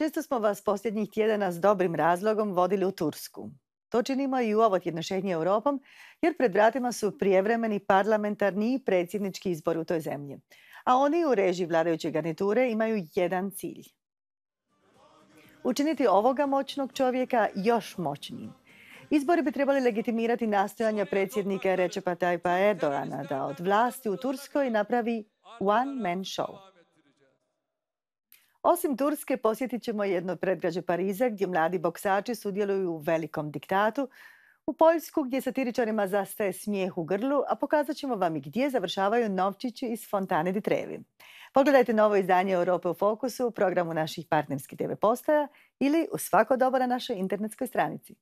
Često smo vas posljednjih tjedana s dobrim razlogom vodili u Tursku. To činimo i u ovo tjedno šetnje Europom, jer pred vratima su prijevremeni parlamentarni i predsjednički izbori u toj zemlji. A oni u režiji vladajuće garniture imaju jedan cilj. Učiniti ovoga moćnog čovjeka još moćnijim. Izbori bi trebali legitimirati nastojanja predsjednika Recepa Tajpa Erdogana da od vlasti u Turskoj napravi one man show. Osim Turske posjetit ćemo jedno predgrađe Pariza gdje mladi boksači sudjeluju u velikom diktatu, u Poljsku gdje satiričarima zastaje smijeh u grlu, a pokazat ćemo vam i gdje završavaju novčići iz Fontane di Trevi. Pogledajte novo izdanje Europe u fokusu u programu naših partnerskih TV postaja ili u svako dobo na našoj internetskoj stranici.